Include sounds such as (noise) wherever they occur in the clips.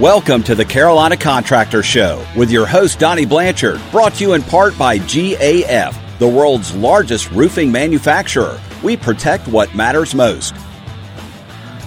Welcome to the Carolina Contractor Show with your host, Donnie Blanchard, brought to you in part by GAF, the world's largest roofing manufacturer. We protect what matters most.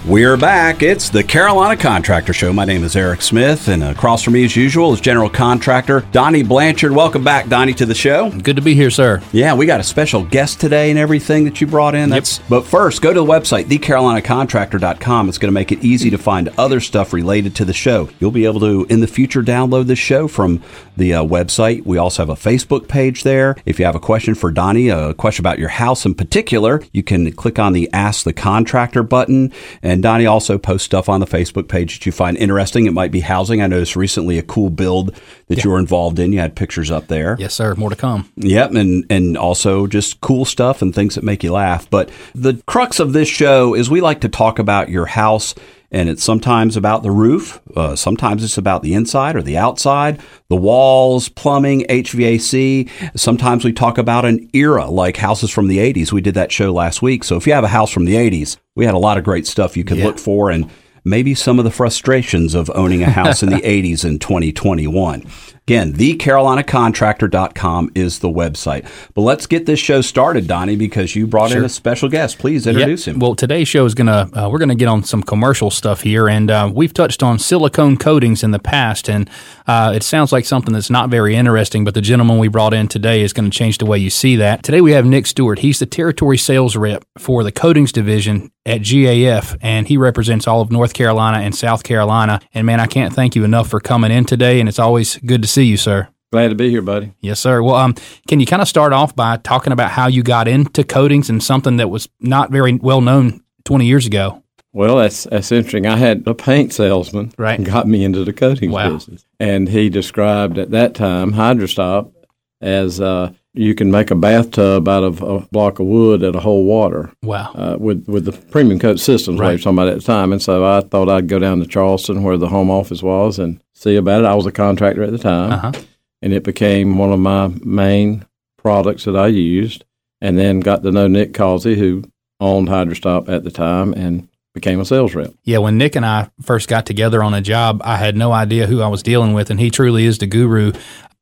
We're back. It's the Carolina Contractor Show. My name is Eric Smith, and across from me, as usual, is General Contractor Donnie Blanchard. Welcome back, Donnie, to the show. Good to be here, sir. Yeah, we got a special guest today and everything that you brought in. That's yep. but first, go to the website thecarolinacontractor.com. It's going to make it easy to find other stuff related to the show. You'll be able to in the future download the show from the uh, website. We also have a Facebook page there. If you have a question for Donnie, a question about your house in particular, you can click on the Ask the Contractor button. And Donnie also posts stuff on the Facebook page that you find interesting. It might be housing. I noticed recently a cool build that yeah. you were involved in. You had pictures up there. Yes, sir. More to come. Yep, and and also just cool stuff and things that make you laugh. But the crux of this show is we like to talk about your house and it's sometimes about the roof, uh, sometimes it's about the inside or the outside, the walls, plumbing, HVAC. Sometimes we talk about an era like houses from the 80s. We did that show last week. So if you have a house from the 80s, we had a lot of great stuff you could yeah. look for and maybe some of the frustrations of owning a house in the (laughs) 80s in 2021. Again, thecarolinacontractor.com is the website. But let's get this show started, Donnie, because you brought sure. in a special guest. Please introduce yep. him. Well, today's show is gonna uh, we're gonna get on some commercial stuff here, and uh, we've touched on silicone coatings in the past, and uh, it sounds like something that's not very interesting. But the gentleman we brought in today is going to change the way you see that. Today we have Nick Stewart. He's the territory sales rep for the coatings division at GAF, and he represents all of North Carolina and South Carolina. And man, I can't thank you enough for coming in today, and it's always good to see you, sir. Glad to be here, buddy. Yes, sir. Well, um, can you kind of start off by talking about how you got into coatings and something that was not very well known 20 years ago? Well, that's that's interesting. I had a paint salesman right. (laughs) got me into the coatings wow. business, and he described at that time Hydrostop as uh, you can make a bathtub out of a block of wood at a whole water. Wow! Uh, with with the premium coat systems right. we were talking about at the time, and so I thought I'd go down to Charleston where the home office was and see about it. I was a contractor at the time, uh-huh. and it became one of my main products that I used. And then got to know Nick Causey, who owned Hydrostop at the time, and became a sales rep. Yeah, when Nick and I first got together on a job, I had no idea who I was dealing with, and he truly is the guru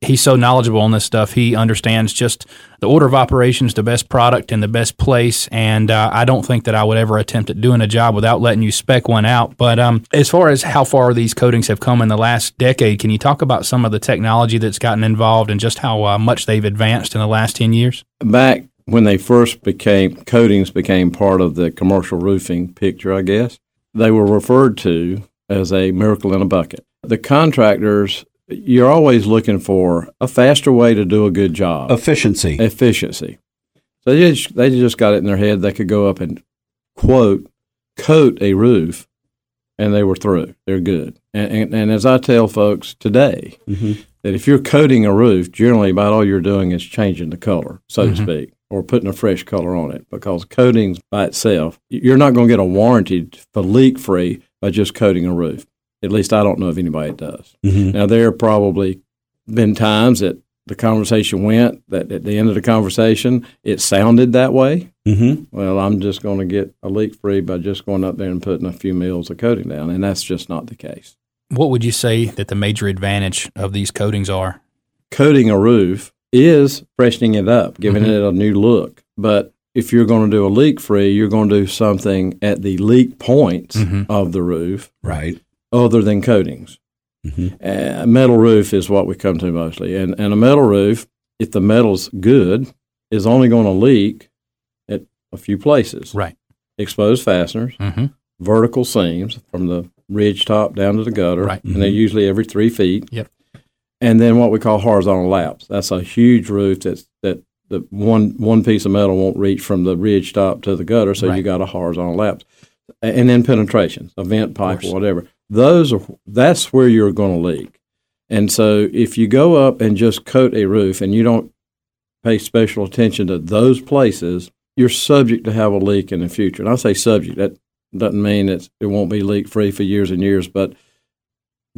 he's so knowledgeable on this stuff. He understands just the order of operations, the best product, and the best place. And uh, I don't think that I would ever attempt at doing a job without letting you spec one out. But um, as far as how far these coatings have come in the last decade, can you talk about some of the technology that's gotten involved and just how uh, much they've advanced in the last 10 years? Back when they first became, coatings became part of the commercial roofing picture, I guess, they were referred to as a miracle in a bucket. The contractors you're always looking for a faster way to do a good job. Efficiency. Efficiency. So they just, they just got it in their head they could go up and quote coat a roof, and they were through. They're good. And, and, and as I tell folks today, mm-hmm. that if you're coating a roof, generally about all you're doing is changing the color, so mm-hmm. to speak, or putting a fresh color on it. Because coatings by itself, you're not going to get a warranty for leak free by just coating a roof. At least I don't know if anybody does. Mm-hmm. Now there have probably been times that the conversation went that at the end of the conversation it sounded that way. Mm-hmm. Well, I'm just going to get a leak free by just going up there and putting a few mils of coating down, and that's just not the case. What would you say that the major advantage of these coatings are? Coating a roof is freshening it up, giving mm-hmm. it a new look. But if you're going to do a leak free, you're going to do something at the leak points mm-hmm. of the roof. Right other than coatings. Mm-hmm. Uh, metal roof is what we come to mostly, and and a metal roof, if the metal's good, is only going to leak at a few places. Right. Exposed fasteners, mm-hmm. vertical seams from the ridge top down to the gutter, right. and they're usually every three feet. Yep. And then what we call horizontal laps. That's a huge roof that's that the one one piece of metal won't reach from the ridge top to the gutter, so right. you got a horizontal lap. And then penetrations, a vent pipe or whatever those are that's where you're going to leak. And so if you go up and just coat a roof and you don't pay special attention to those places, you're subject to have a leak in the future. And I say subject, that doesn't mean that it won't be leak free for years and years, but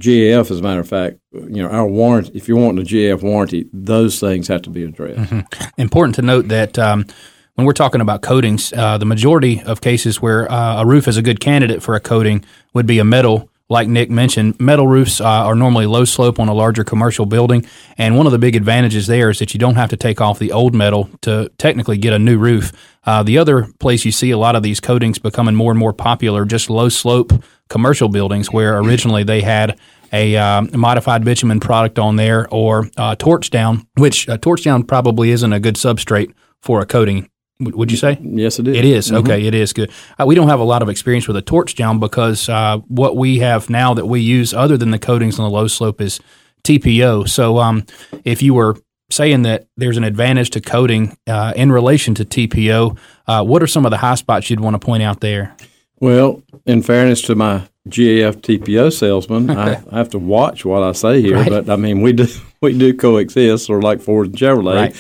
GAF, as a matter of fact, you know, our warranty, if you're wanting a GAF warranty, those things have to be addressed. Mm-hmm. Important to note that um, when we're talking about coatings, uh, the majority of cases where uh, a roof is a good candidate for a coating would be a metal like Nick mentioned, metal roofs uh, are normally low slope on a larger commercial building. And one of the big advantages there is that you don't have to take off the old metal to technically get a new roof. Uh, the other place you see a lot of these coatings becoming more and more popular, just low slope commercial buildings, where originally they had a uh, modified bitumen product on there or uh, torch down, which uh, torch down probably isn't a good substrate for a coating. Would you say? Yes, it is. It is. okay. It is good. Uh, we don't have a lot of experience with a torch down because uh, what we have now that we use other than the coatings on the low slope is TPO. So um, if you were saying that there's an advantage to coating uh, in relation to TPO, uh, what are some of the high spots you'd want to point out there? Well, in fairness to my GAF TPO salesman, I, (laughs) I have to watch what I say here. Right. But I mean, we do (laughs) we do coexist, or like Ford and Chevrolet.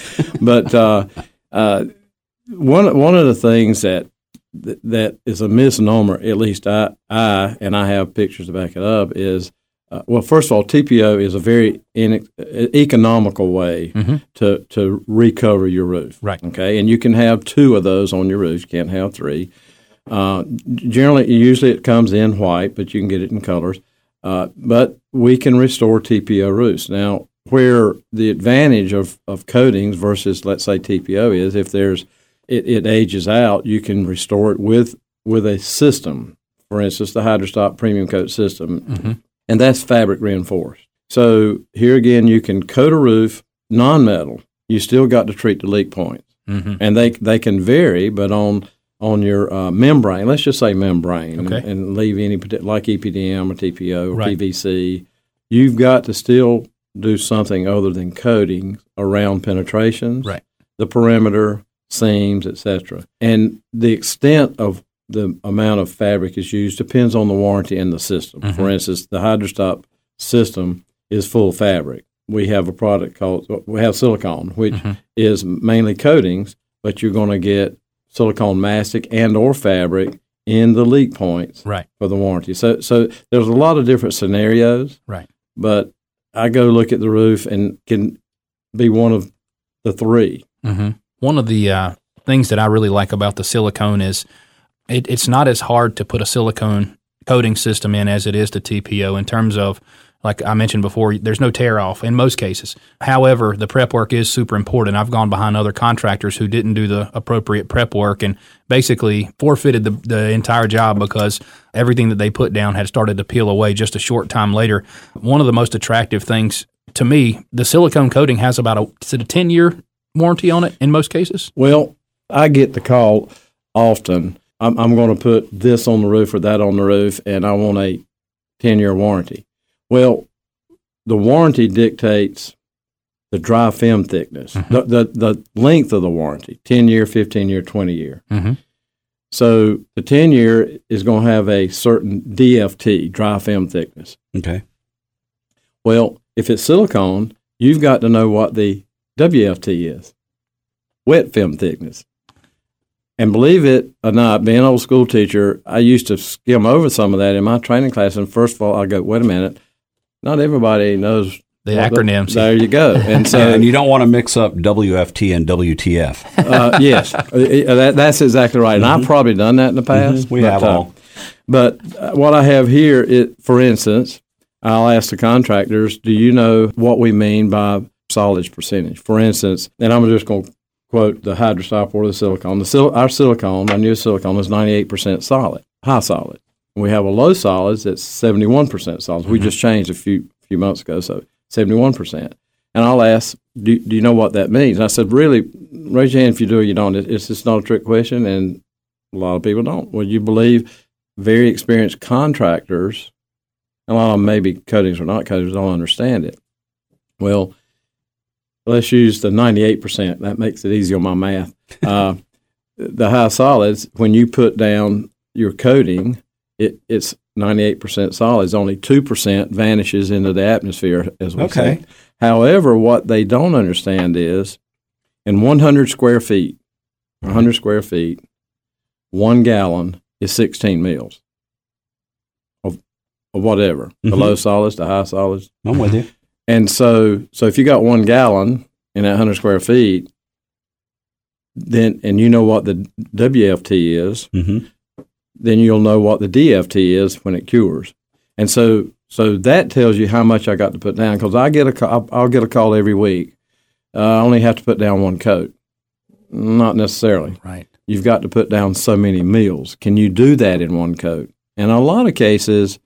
but uh, uh, one one of the things that that is a misnomer, at least I, I and I have pictures to back it up, is uh, well, first of all, TPO is a very in, economical way to to recover your roof. Right. Okay, and you can have two of those on your roof. You can't have three. Uh, generally, usually it comes in white, but you can get it in colors. Uh, but we can restore TPO roofs. Now, where the advantage of, of coatings versus, let's say, TPO is if there's it, it ages out, you can restore it with with a system. For instance, the Hydrostop Premium Coat system, and that's fabric reinforced. So here again, you can coat a roof non-metal. You still got to treat the leak points, Mm-hmm. and they they can vary, but on on your uh, membrane, let's just say membrane, Okay. and, and leave any like EPDM or TPO or Right. PVC. You've got to still do something other than coating around penetrations, Right. the perimeter, seams, etc. And the extent of the amount of fabric is used depends on the warranty and the system. Mm-hmm. For instance, the Hydrostop system is full fabric. We have a product called we have silicone, which Mm-hmm. is mainly coatings, but you're going to get silicone mastic and or fabric in the leak points Right. for the warranty. So so there's a lot of different scenarios, Right. but I go look at the roof and can be one of the three. hmm One of the uh, things that I really like about the silicone is it, it's not as hard to put a silicone coating system in as it is to TPO in terms of, like I mentioned before, there's no tear off in most cases. However, the prep work is super important. I've gone behind other contractors who didn't do the appropriate prep work and basically forfeited the, the entire job because everything that they put down had started to peel away just a short time later. One of the most attractive things to me, the silicone coating has about a, a 10 year warranty on it in most cases? Well, I get the call often. I'm, I'm going to put this on the roof or that on the roof, and I want a 10 year warranty. Well, the warranty dictates the dry film thickness, the, the, the length of the warranty 10 year, 15 year, 20 year. Mhm. So the 10 year is going to have a certain DFT, dry film thickness. Okay. Well, if it's silicone, you've got to know what the WFT is wet film thickness. And believe it or not, being an old school teacher, I used to skim over some of that in my training class. And first of all, I go, wait a minute, not everybody knows The what acronyms. there you go. (laughs) And so, and you don't want to mix up WFT and WTF. uh, yes, (laughs) uh, that, that's exactly right. And I've probably done that in the past. Mm-hmm. We but, have uh, all. But uh, what I have here, it, for instance, I'll ask the contractors, do you know what we mean by solids percentage? For instance, and I'm just going to quote the hydrostop or the silicone. The sil- our silicone, our new silicone, is 98% solid, high solid. We have a low solids that's 71% solids. We mm-hmm. just changed a few few months ago, so 71%. And I'll ask, do, do you know what that means? And I said, really, raise your hand if you do or you don't. It, it's just not a trick question, and a lot of people don't. Well, you believe very experienced contractors, and a lot of them maybe coatings or not coatings, don't understand it. Well, let's use the 98%. That makes it easy on my math. Uh, (laughs) the high solids, when you put down your coating, it, it's 98% solids. Only 2% vanishes into the atmosphere, as we Okay. say. However, what they don't understand is in 100 square feet, 100 square feet, one gallon is 16 mils of, of whatever, the Mhm. low solids, the high solids. I'm with you. And so, so if you got one gallon in that 100 square feet, then, and you know what the WFT is, hmm then you'll know what the DFT is when it cures. And so so that tells you how much I got to put down because I get a call, I'll get a call every week. Uh, I only have to put down one coat. Not necessarily. Right. You've got to put down so many mils. Can you do that in one coat? In a lot of cases,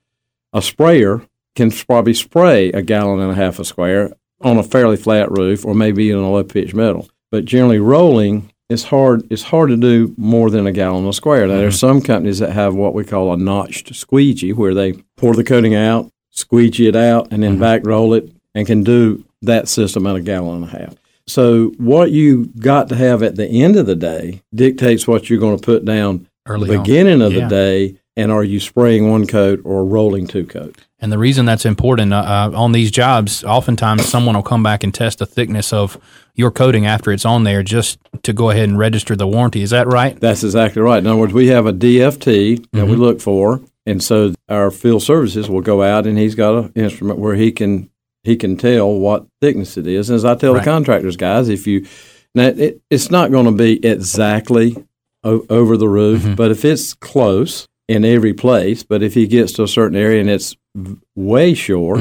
a sprayer can probably spray a gallon and a half a square on a fairly flat roof or maybe in a low pitch metal. But generally rolling it's hard it's hard to do more than a gallon a square. Now there's mm-hmm. some companies that have what we call a notched squeegee where they pour the coating out, squeegee it out, and then mm-hmm. back roll it and can do that system at a gallon and a half. So what you got to have at the end of the day dictates what you're going to put down Early the on. beginning of Yeah. the day and are you spraying one coat or rolling two coats? And the reason that's important uh, uh, on these jobs, oftentimes someone will come back and test the thickness of your coating after it's on there just to go ahead and register the warranty. Is that right? That's exactly right. In other words, we have a DFT that we look for, and so our field services will go out, and he's got an instrument where he can he can tell what thickness it is. And as I tell Right. the contractors guys, if you now it, it's not going to be exactly o- over the roof, but if it's close in every place, but if he gets to a certain area and it's way short,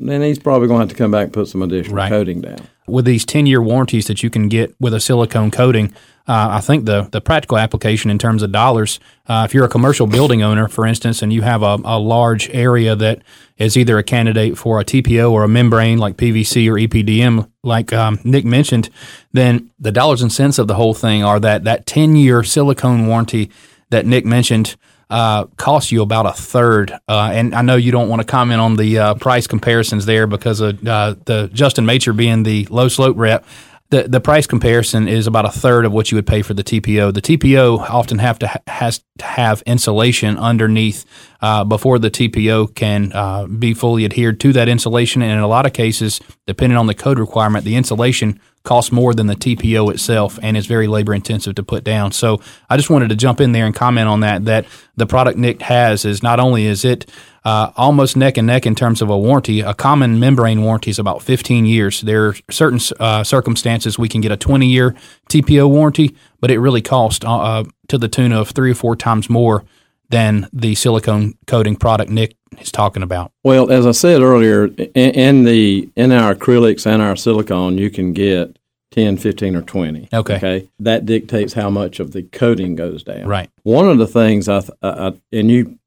then he's probably going to have to come back and put some additional Right. coating down. with these 10 year warranties that you can get with a silicone coating, uh, I think the, the practical application in terms of dollars, uh, if you're a commercial building owner, for instance, and you have a, a large area that is either a candidate for a TPO or a membrane like PVC or EPDM, like um, Nick mentioned, then the dollars and cents of the whole thing are that that 10 year silicone warranty that Nick mentioned uh, costs you about a third. Uh, and I know you don't want to comment on the uh, price comparisons there because of uh, the Justin Macher being the low slope rep. The, the price comparison is about a third of what you would pay for the TPO. The TPO often have to ha- has to have insulation underneath uh, before the TPO can uh, be fully adhered to that insulation. And in a lot of cases, depending on the code requirement, the insulation costs more than the TPO itself and is very labor intensive to put down. So I just wanted to jump in there and comment on that. That the product Nick has is not only is it uh, almost neck and neck in terms of a warranty. A common membrane warranty is about 15 years. There are certain uh, circumstances we can get a 20 year TPO warranty, but it really costs uh, uh, to the tune of three or four times more than the silicone coating product Nick is talking about. Well, as I said earlier, in, in the in our acrylics and our silicone, you can get 10, 15, or 20. Okay. Okay. That dictates how much of the coating goes down. Right. One of the things I, th- I, I and you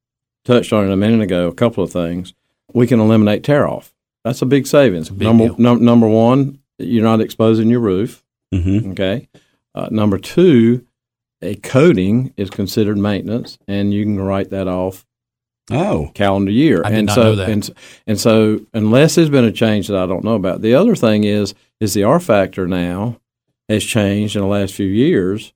touched on it a minute ago, a couple of things, we can eliminate tear off. That's a big savings. big number num- number one, you're not exposing your roof. Mm-hmm. Okay. Uh, number two, a coating is considered maintenance, and you can write that off Oh, calendar year. I and so, know that. And, and so, unless there's been a change that I don't know about, the other thing is is the R factor now has changed in the last few years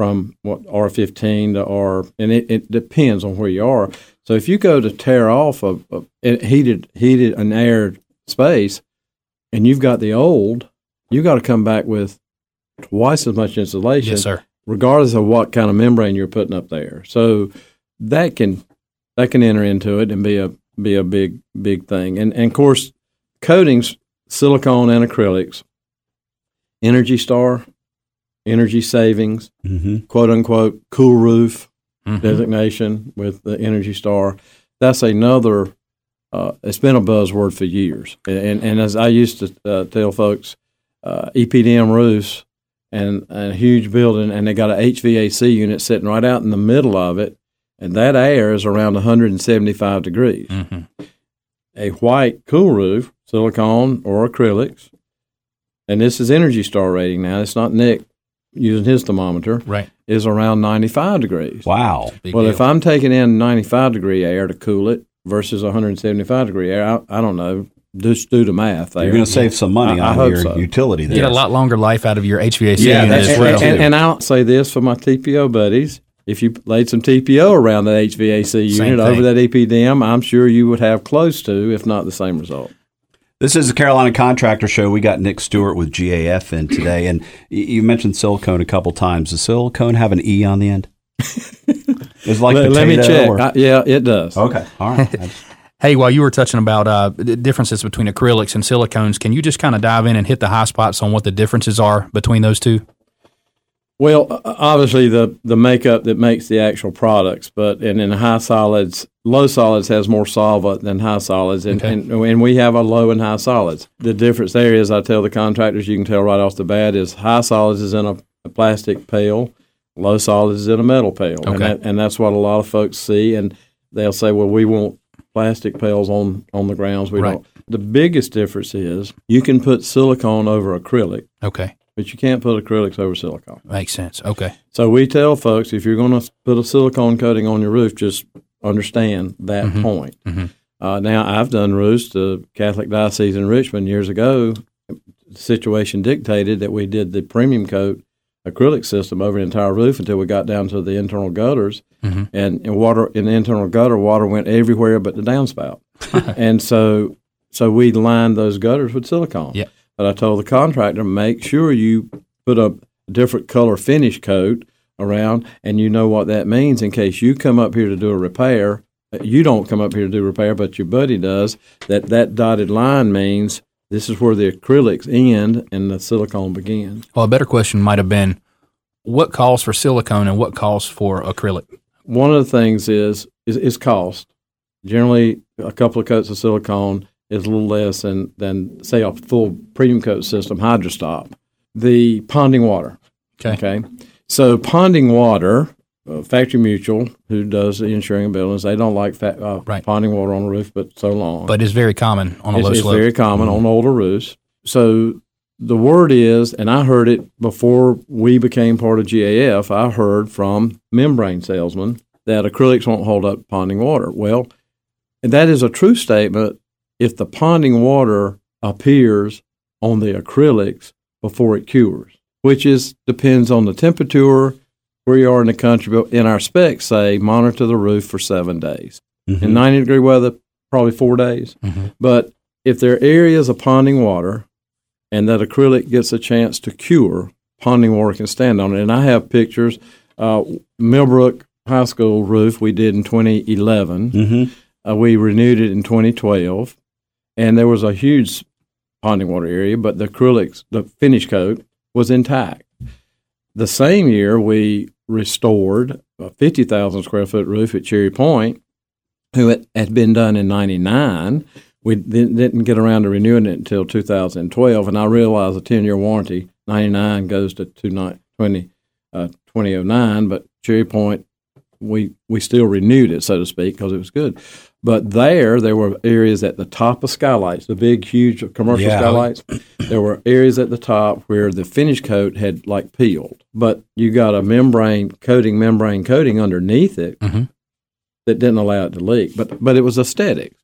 from what R15 to R, and it, it depends on where you are. So if you go to tear off a, a heated heated and aired space, and you've got the old, you got to come back with twice as much insulation Yes, sir. regardless of what kind of membrane you're putting up there. So that can that can enter into it and be a be a big big thing. And and of course, coatings, silicone and acrylics, Energy Star, energy savings, mm-hmm. quote unquote, cool roof Mhm. designation with the Energy Star. That's another. Uh, it's been a buzzword for years, and and as I used to uh, tell folks, uh, EPDM roofs and, and a huge building, and they got a HVAC unit sitting right out in the middle of it, and that air is around 175 degrees. Mhm. A white cool roof, silicone or acrylics, and this is Energy Star rating now. It's not Nick using his thermometer Right. is around 95 degrees. wow. Big well, deal. if I'm taking in 95 degree air to cool it versus 175 degree air, I, I don't know. Just do the math there. You're going to save some money I- I on hope your so. utility there. get a lot longer life out of your HVAC Yeah, unit that's as and, well. and, and I'll say this for my TPO buddies. If you laid some TPO around that HVAC unit over that EPDM, I'm sure you would have close to, if not the same result. This is the Carolina Contractor Show. We got Nick Stewart with GAF in today, and you mentioned silicone a couple times. Does silicone have an e on the end? (laughs) It's like let, let me check. or- I- yeah, it does. okay, all right. (laughs) Hey, while you were touching about uh, the differences between acrylics and silicones, can you just kind of dive in and hit the high spots on what the differences are between those two? Well, obviously the the makeup that makes the actual products, but and in high solids, low solids has more solvent than high solids, and, Okay. and and we have a low and high solids. The difference there is, I tell the contractors, you can tell right off the bat, is high solids is in a, a plastic pail, low solids is in a metal pail, and that, and that's what a lot of folks see, and they'll say, well, we want plastic pails on on the grounds. We Right. don't. The biggest difference is you can put silicone over acrylic, Okay. But you can't put acrylics over silicone. Makes sense. Okay. So we tell folks if you're going to put a silicone coating on your roof, just understand that Mhm. point. Mhm. Uh, now I've done roofs to Catholic Diocese in Richmond years ago. The situation dictated that we did the premium coat acrylic system over the entire roof until we got down to the internal gutters, Mhm. and, and water in the internal gutter, water went everywhere but the downspout, (laughs) and so so we lined those gutters with silicone. Yeah. But I told the contractor, make sure you put a different color finish coat around, and you know what that means in case you come up here to do a repair. uh, You don't come up here to do repair, but your buddy does. That that dotted line means this is where the acrylics end and the silicone begins. Well, a better question might have been, what calls for silicone and what calls for acrylic? One of the things is is, is cost. Generally, a couple of coats of silicone is a little less than than say a full premium coat system hydrostop. The ponding water. Okay. Okay. So ponding water, uh, Factory Mutual, who does the insuring of buildings, they don't like fa- uh, Right. ponding water on the roof, but so long. But it's very common on a it's, low it's slope. very common on older roofs. So the word is, and I heard it before we became part of GAF. I heard from membrane salesmen that acrylics won't hold up ponding water. Well, that is a true statement if the ponding water appears on the acrylics before it cures, which is depends on the temperature where you are in the country. But in our specs, say monitor the roof for seven days. Mhm. In 90 degree weather, probably four days. Mhm. But if there are areas of ponding water and that acrylic gets a chance to cure, ponding water can stand on it. And I have pictures. Uh, Millbrook High School roof we did in 2011. Mhm. Uh, we renewed it in 2012, and there was a huge ponding water area, but the acrylics, the finish coat, was intact. The same year, we restored a 50,000 square foot roof at Cherry Point, who had, had been done in 99. We didn't, get around to renewing it until 2012, and I realized a 10 year warranty, 99 goes to 20, uh, 2009, but Cherry Point, we, we still renewed it, so to speak, because it was good. But there, there were areas at the top of skylights, the big, huge commercial Yeah. skylights. There were areas at the top where the finish coat had like peeled, but you got a membrane coating, membrane coating underneath it Mhm. that didn't allow it to leak. But but it was aesthetic.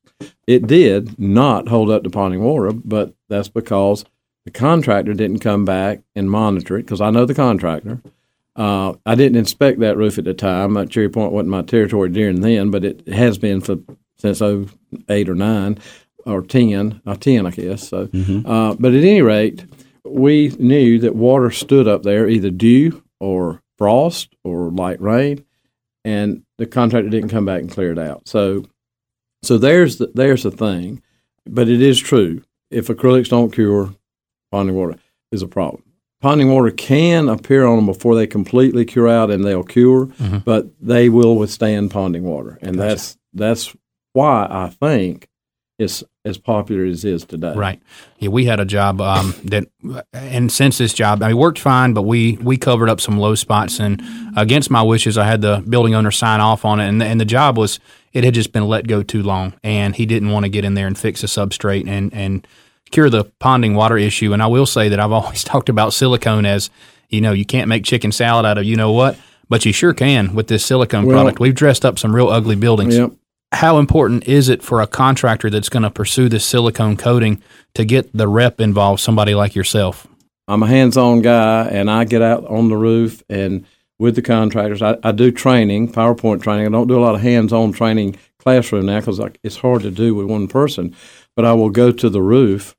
It did not hold up to ponding water, but that's because the contractor didn't come back and monitor it. Because I know the contractor. Uh, I didn't inspect that roof at the time. Uh, Cherry Point wasn't my territory during then, but it has been for since 08 or 9 or 10, uh, 10, I guess. So, uh, but at any rate, we knew that water stood up there, either dew or frost or light rain, and the contractor didn't come back and clear it out. So, so there's the, there's the thing. But it is true. If acrylics don't cure, ponding water is a problem. Ponding water can appear on them before they completely cure out, and they'll cure, Mhm. but they will withstand ponding water, and Gotcha. that's that's why I think it's as popular as it is today. Right. Yeah, we had a job um, (laughs) that, and since this job, I mean, worked fine, but we we covered up some low spots, and against my wishes, I had the building owner sign off on it, and and the job was it had just been let go too long, and he didn't want to get in there and fix the substrate and and cure the ponding water issue. And I will say that I've (laughs) always talked about silicone as you know you can't make chicken salad out of you know what, but you sure can with this silicone Well- product. We've dressed up some real ugly buildings Yep. how important is it for a contractor that's going to pursue this silicone coating to get the rep involved, somebody like yourself? I'm a hands-on guy, and I get out on the roof and with the contractors. I, I do training, PowerPoint training. I don't do a lot of hands-on training classroom now because it's hard to do with one person. But I will go to the roof,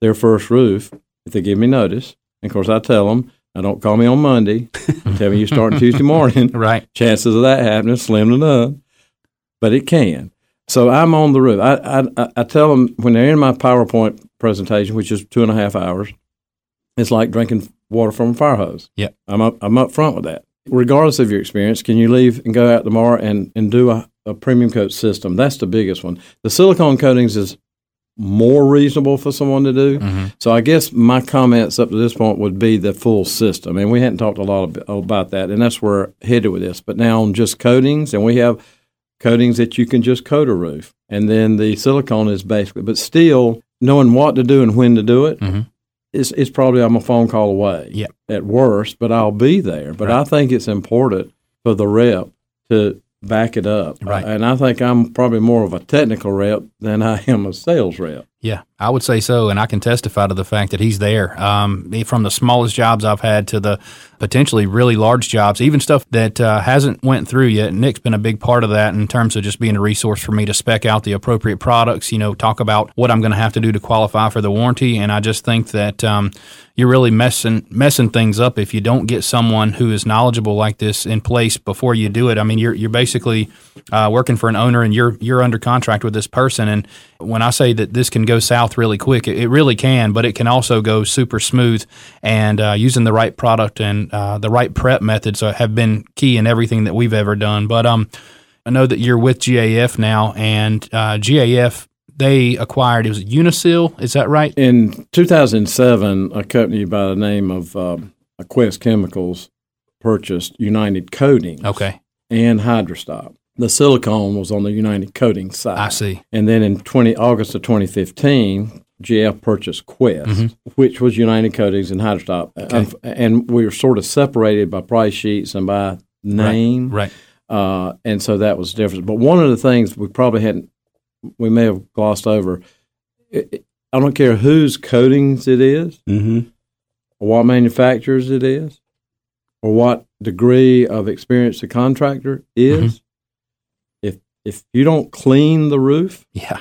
their first roof, if they give me notice. And of course, I tell them, "Now don't call me on Monday. (laughs) tell me you start Tuesday morning." (laughs) Right. chances of that happening slim to none, but it can. So I'm on the roof. I, I, I tell them when they're in my PowerPoint presentation, which is two and a half hours, it's like drinking water from a fire hose. Yeah. I'm up, I'm up front with that. Regardless of your experience, can you leave and go out tomorrow and, and do a, a premium coat system? That's the biggest one. The silicone coatings is more reasonable for someone to do. Mm-hmm. So I guess my comments up to this point would be the full system, and we hadn't talked a lot about that, and that's where we're headed with this. But now on just coatings, and we have coatings that you can just coat a roof, and then the silicone is basically, but still knowing what to do and when to do it Mhm. is is probably I'm a phone call away. Yep. At worst, but I'll be there. But Right. I think it's important for the rep to back it up. Right. And I think I'm probably more of a technical rep than I am a sales rep. Yeah, I would say so, and I can testify to the fact that he's there. Um, from the smallest jobs I've had to the potentially really large jobs, even stuff that uh, hasn't went through yet. Nick's been a big part of that in terms of just being a resource for me to spec out the appropriate products. You know, talk about what I'm going to have to do to qualify for the warranty, and I just think that um, you're really messing messing things up if you don't get someone who is knowledgeable like this in place before you do it. I mean, you're you're basically uh, working for an owner, and you're you're under contract with this person. And when I say that this can go south really quick, it, it really can, but it can also go super smooth. And uh, using the right product and uh, the right prep methods uh, have been key in everything that we've ever done. But um, I know that you're with GAF now, and uh, GAF they acquired it was Unisil, is that right? In 2007, a company by the name of um, Quest Chemicals purchased United Coatings Okay, and Hydrostop. The silicone was on the United Coatings side. I see. And then in 20 August of 2015, GF purchased Quest, which was United Coatings and Hydrostop. And, and we were sort of separated by price sheets and by name. Right. Uh, and so that was different. But one of the things we probably hadn't, we may have glossed over, it, I don't care whose coatings it is, Mm-hmm. or what manufacturers it is, or what degree of experience the contractor is. If if you don't clean the roof, Yeah.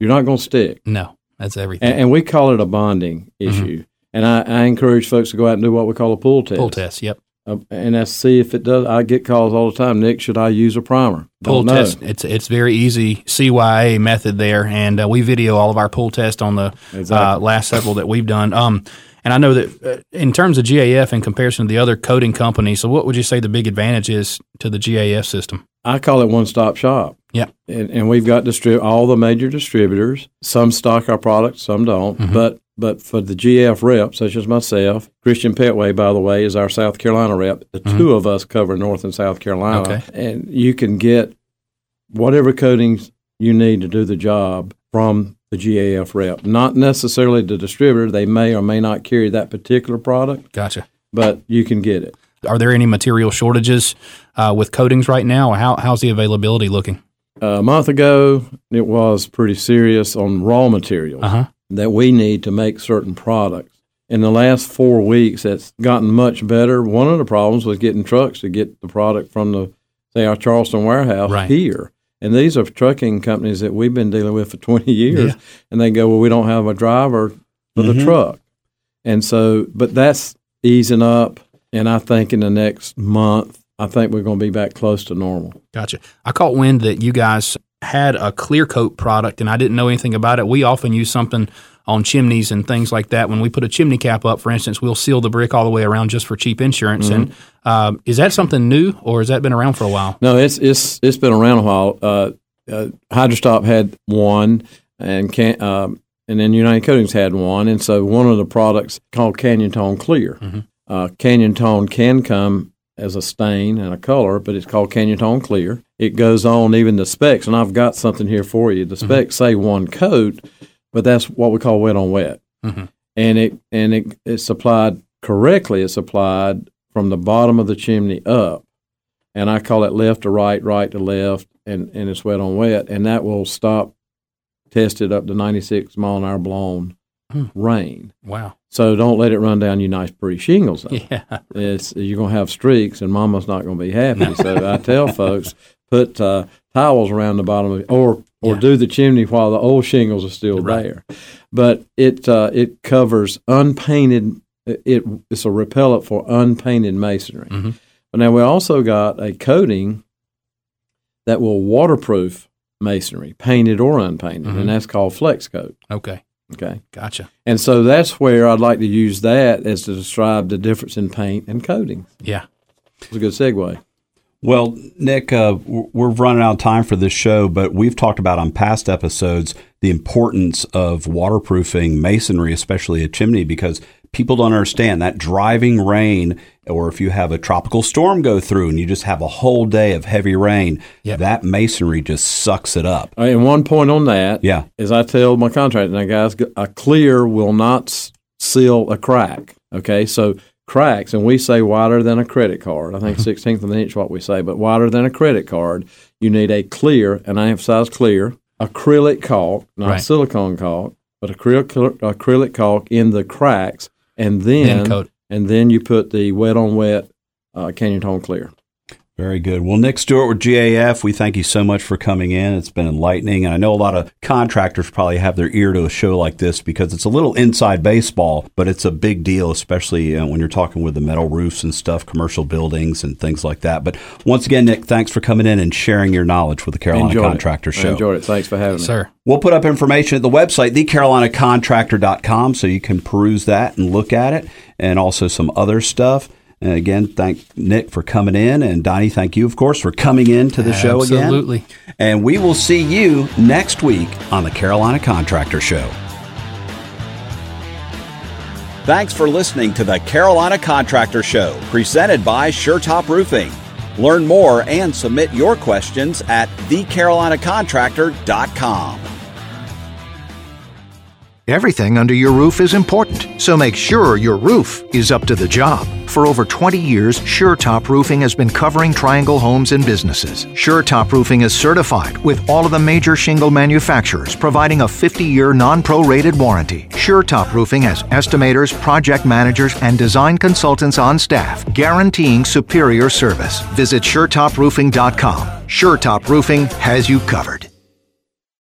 you're not going to stick. No, that's everything. And, and we call it a bonding issue. And I, I encourage folks to go out and do what we call a pull test. Pull test. Yep. Uh, and that's see if it does. I get calls all the time. Nick, should I use a primer? pull Don't know. test. It's it's very easy CYA method there, and uh, we video all of our pull tests on the uh, last several that we've done. Um, and I know that uh, in terms of GAF in comparison to the other coating companies, so what would you say the big advantage is to the GAF system? I call it one stop shop. Yeah. And, and we've got distrib- all the major distributors. Some stock our products, some don't. Mm-hmm. But but for the GF rep, such as myself, Christian Petway, by the way, is our South Carolina rep. The two of us cover North and South Carolina. Mm-hmm. Okay. And you can get whatever coatings you need to do the job from the GAF rep. Not necessarily the distributor. They may or may not carry that particular product, Gotcha. but you can get it. Are there any material shortages uh, with coatings right now, how, how's the availability looking? a month ago, it was pretty serious on raw materials Uh huh. that we need to make certain products. In the last four weeks, that's gotten much better. One of the problems was getting trucks to get the product from the, say, our Charleston warehouse Right. here. And these are trucking companies that we've been dealing with for (laughs) 20 years. Yeah. And they go, well, we don't have a driver for the mm-hmm. truck. And so, but that's easing up. And I think in the next month, I think we're going to be back close to normal. Gotcha. I caught wind that you guys had a clear coat product, and I didn't know anything about it. We often use something on chimneys and things like that. When we put a chimney cap up, for instance, we'll seal the brick all the way around just for cheap insurance. And um, is that something new, or has that been around for a while? No, it's it's it's been around a while. Uh, uh, Hydrostop had one, and can, um, and then United Coatings had one, and so one of the products called Canyon Tone Clear. Uh, Canyon Tone can come as a stain and a color, but it's called Canyon Tone Clear. It goes on even the specs, and I've got something here for you. The specs say one coat, but that's what we call wet on wet, Mhm. and it and it it's applied correctly. It's applied from the bottom of the chimney up and I call it left to right, right to left, and, and it's wet on wet, and that will stop tested up to 96 mile an hour blown Hmm. rain. Wow. So don't let it run down your nice pretty shingles. Though. Yeah. It's you're gonna have streaks, and Mama's not gonna be happy. So I tell (laughs) folks put uh, towels around the bottom of it, or or Yeah. do the chimney while the old shingles are still Right. there. But it uh, it covers unpainted. It it's a repellent for unpainted masonry. Mhm. But now we also got a coating that will waterproof masonry, painted or unpainted, Mhm. and that's called Flex Coat. Okay. Okay. Gotcha. And so that's where I'd like to use that as to describe the difference in paint and coating. Yeah. It's a good segue. Well, Nick, uh, we're running out of time for this show, but we've talked about on past episodes the importance of waterproofing masonry, especially a chimney, because people don't understand that driving rain, or if you have a tropical storm go through and you just have a whole day of heavy rain, Yep. that masonry just sucks it up. Uh, And one point on that Yeah. is I tell my contractor, now guys, a clear will not seal a crack. Okay, so cracks, and we say wider than a credit card. I think 16th of an inch, what we say, but wider than a credit card, you need a clear, and I emphasize clear, acrylic caulk, not Right. silicone caulk, but acrylic, acrylic caulk in the cracks, and then, Then and then you put the wet on wet uh, Canyon Tone Clear. Very good. Well, Nick Stewart with GAF, we thank you so much for coming in. It's been enlightening. And I know a lot of contractors probably have their ear to a show like this because it's a little inside baseball, but it's a big deal, especially uh, when you're talking with the metal roofs and stuff, commercial buildings and things like that. But once again, Nick, thanks for coming in and sharing your knowledge with the Carolina Enjoyed it. Contractor I Show. enjoyed it. Thanks for having me. Sir. We'll put up information at the website, thecarolinacontractor.com, so you can peruse that and look at it, and also some other stuff. And again, thank Nick for coming in, and Donnie, thank you, of course, for coming in to the show again. Absolutely. And we will see you next week on the Carolina Contractor Show. Thanks for listening to the Carolina Contractor Show, presented by SureTop Roofing. Learn more and submit your questions at thecarolinacontractor.com. Everything under your roof is important, so make sure your roof is up to the job. For over 20 years, SureTop Roofing has been covering Triangle homes and businesses. SureTop Roofing is certified with all of the major shingle manufacturers, providing a 50-year non-prorated warranty. SureTop Roofing has estimators, project managers, and design consultants on staff, guaranteeing superior service. Visit SureTopRoofing.com. SureTop Roofing has you covered.